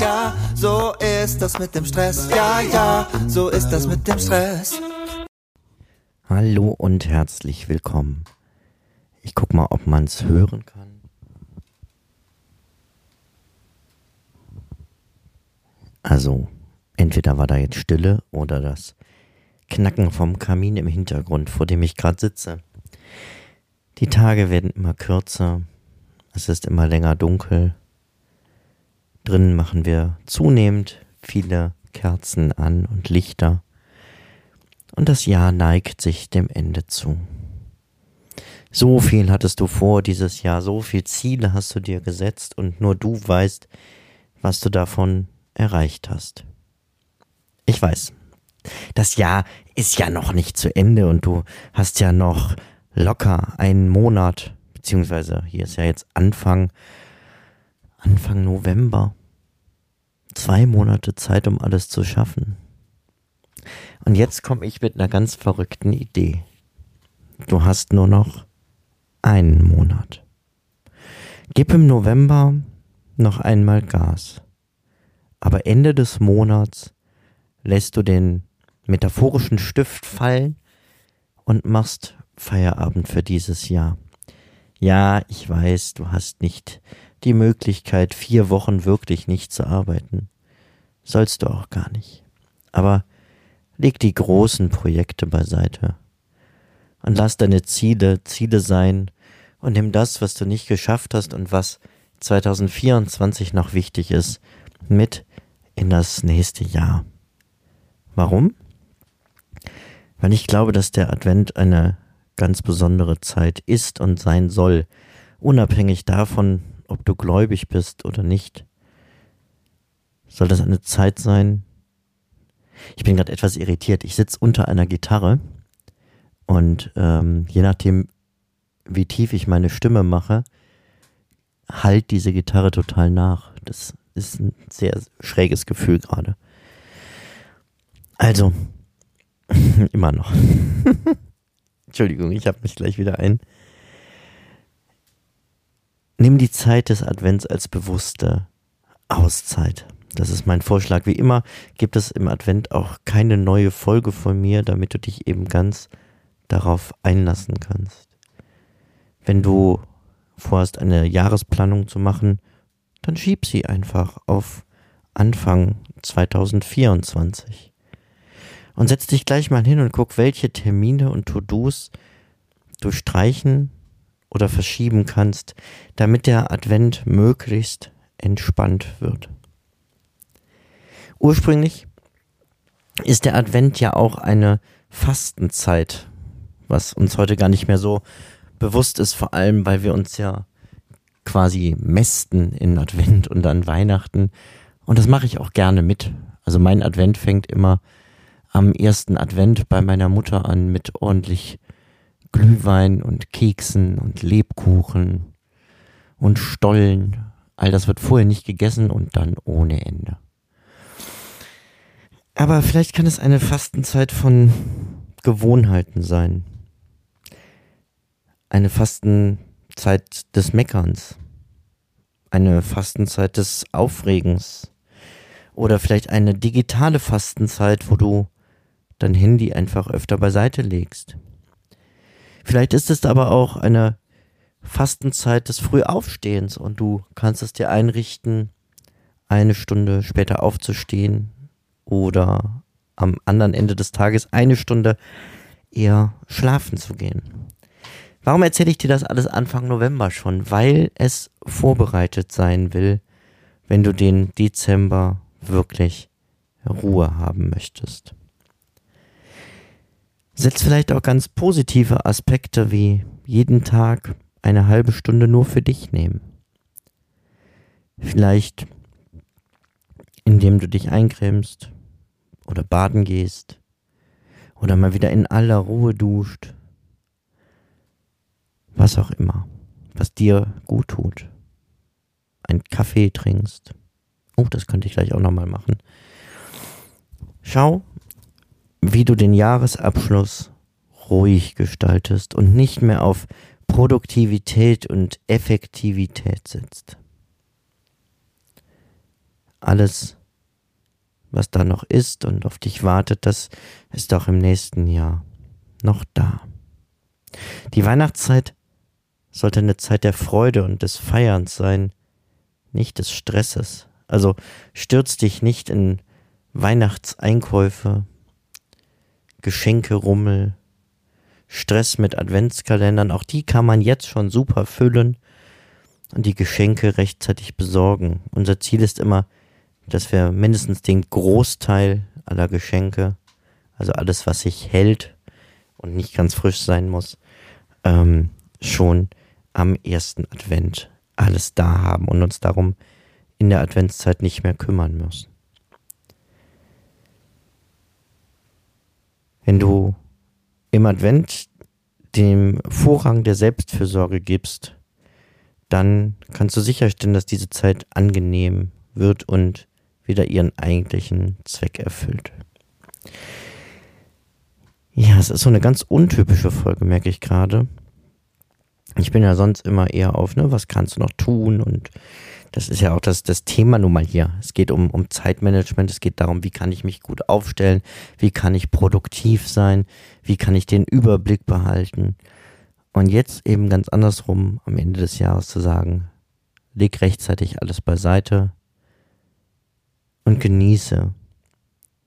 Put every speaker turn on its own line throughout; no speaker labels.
ja, so ist das mit dem Stress. Ja, ja, so ist das mit dem Stress.
Hallo und herzlich willkommen. Ich guck mal, ob man es hören kann. Also, entweder war da jetzt Stille oder das Knacken vom Kamin im Hintergrund, vor dem ich gerade sitze. Die Tage werden immer kürzer, es ist immer länger dunkel. Drinnen machen wir zunehmend viele Kerzen an und Lichter. Und das Jahr neigt sich dem Ende zu. So viel hattest du vor dieses Jahr, so viel Ziele hast du dir gesetzt und nur du weißt, was du davon erreicht hast. Ich weiß, das Jahr ist ja noch nicht zu Ende und du hast ja noch locker einen Monat, beziehungsweise hier ist ja jetzt Anfang, Anfang November, zwei Monate Zeit, um alles zu schaffen. Und jetzt komme ich mit einer ganz verrückten Idee. Du hast nur noch einen Monat. Gib im November noch einmal Gas. Aber Ende des Monats lässt du den metaphorischen Stift fallen und machst Feierabend für dieses Jahr. Ja, ich weiß, du hast nicht die Möglichkeit, vier Wochen wirklich nicht zu arbeiten. Sollst du auch gar nicht. Aber leg die großen Projekte beiseite und lass deine Ziele Ziele sein und nimm das, was du nicht geschafft hast und was 2024 noch wichtig ist, mit in das nächste Jahr. Warum? Weil ich glaube, dass der Advent eine ganz besondere Zeit ist und sein soll, unabhängig davon, ob du gläubig bist oder nicht. Soll das eine Zeit sein? Ich bin gerade etwas irritiert. Ich sitze unter einer Gitarre und ähm, je nachdem, wie tief ich meine Stimme mache, halt diese Gitarre total nach. Das ist ein sehr schräges Gefühl gerade. Also, immer noch. Entschuldigung, ich habe mich gleich wieder ein. Nimm die Zeit des Advents als bewusste Auszeit. Das ist mein Vorschlag. Wie immer gibt es im Advent auch keine neue Folge von mir, damit du dich eben ganz darauf einlassen kannst. Wenn du vorhast, eine Jahresplanung zu machen, dann schieb sie einfach auf Anfang 2024. Und setz dich gleich mal hin und guck, welche Termine und To-Dos du streichen oder verschieben kannst, damit der Advent möglichst entspannt wird. Ursprünglich ist der Advent ja auch eine Fastenzeit, was uns heute gar nicht mehr so bewusst ist, vor allem weil wir uns ja quasi mästen in Advent und an Weihnachten. Und das mache ich auch gerne mit. Also mein Advent fängt immer am ersten Advent bei meiner Mutter an mit ordentlich Glühwein und Keksen und Lebkuchen und Stollen. All das wird vorher nicht gegessen und dann ohne Ende. Aber vielleicht kann es eine Fastenzeit von Gewohnheiten sein. Eine Fastenzeit des Meckerns. Eine Fastenzeit des Aufregens. Oder vielleicht eine digitale Fastenzeit, wo du dein Handy einfach öfter beiseite legst. Vielleicht ist es aber auch eine Fastenzeit des Frühaufstehens und du kannst es dir einrichten, eine Stunde später aufzustehen oder am anderen Ende des Tages eine Stunde eher schlafen zu gehen. Warum erzähle ich dir das alles Anfang November schon? Weil es vorbereitet sein will, wenn du den Dezember wirklich Ruhe haben möchtest. Setz vielleicht auch ganz positive Aspekte wie jeden Tag eine halbe Stunde nur für dich nehmen. Vielleicht indem du dich eincremst oder baden gehst oder mal wieder in aller Ruhe duscht. Was auch immer, was dir gut tut. Ein Kaffee trinkst. Oh, das könnte ich gleich auch nochmal machen. Schau, wie du den Jahresabschluss ruhig gestaltest und nicht mehr auf Produktivität und Effektivität setzt. alles, was da noch ist und auf dich wartet, das ist auch im nächsten Jahr noch da. Die Weihnachtszeit sollte eine Zeit der Freude und des Feierns sein, nicht des Stresses. Also stürz dich nicht in Weihnachtseinkäufe, Geschenkerummel, Stress mit Adventskalendern, auch die kann man jetzt schon super füllen und die Geschenke rechtzeitig besorgen. Unser Ziel ist immer, dass wir mindestens den Großteil aller Geschenke, also alles, was sich hält und nicht ganz frisch sein muss, ähm, schon am ersten Advent alles da haben und uns darum in der Adventszeit nicht mehr kümmern müssen. Wenn du im Advent dem Vorrang der Selbstfürsorge gibst, dann kannst du sicherstellen, dass diese Zeit angenehm wird und wieder ihren eigentlichen Zweck erfüllt. Ja, es ist so eine ganz untypische Folge, merke ich gerade. Ich bin ja sonst immer eher auf, ne, was kannst du noch tun und das ist ja auch das, das Thema nun mal hier. Es geht um, um Zeitmanagement, es geht darum, wie kann ich mich gut aufstellen, wie kann ich produktiv sein, wie kann ich den Überblick behalten. Und jetzt eben ganz andersrum am Ende des Jahres zu sagen, leg rechtzeitig alles beiseite und genieße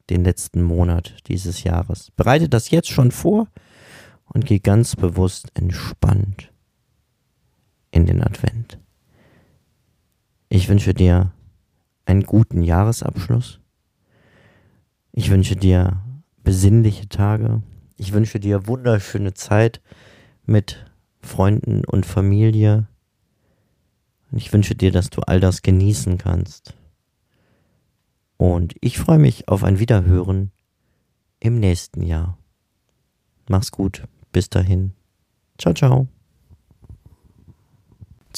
den letzten Monat dieses Jahres. Bereite das jetzt schon vor und geh ganz bewusst entspannt in den Advent. Ich wünsche dir einen guten Jahresabschluss. Ich wünsche dir besinnliche Tage. Ich wünsche dir wunderschöne Zeit mit Freunden und Familie. Und ich wünsche dir, dass du all das genießen kannst. Und ich freue mich auf ein Wiederhören im nächsten Jahr. Mach's gut. Bis dahin. Ciao, ciao.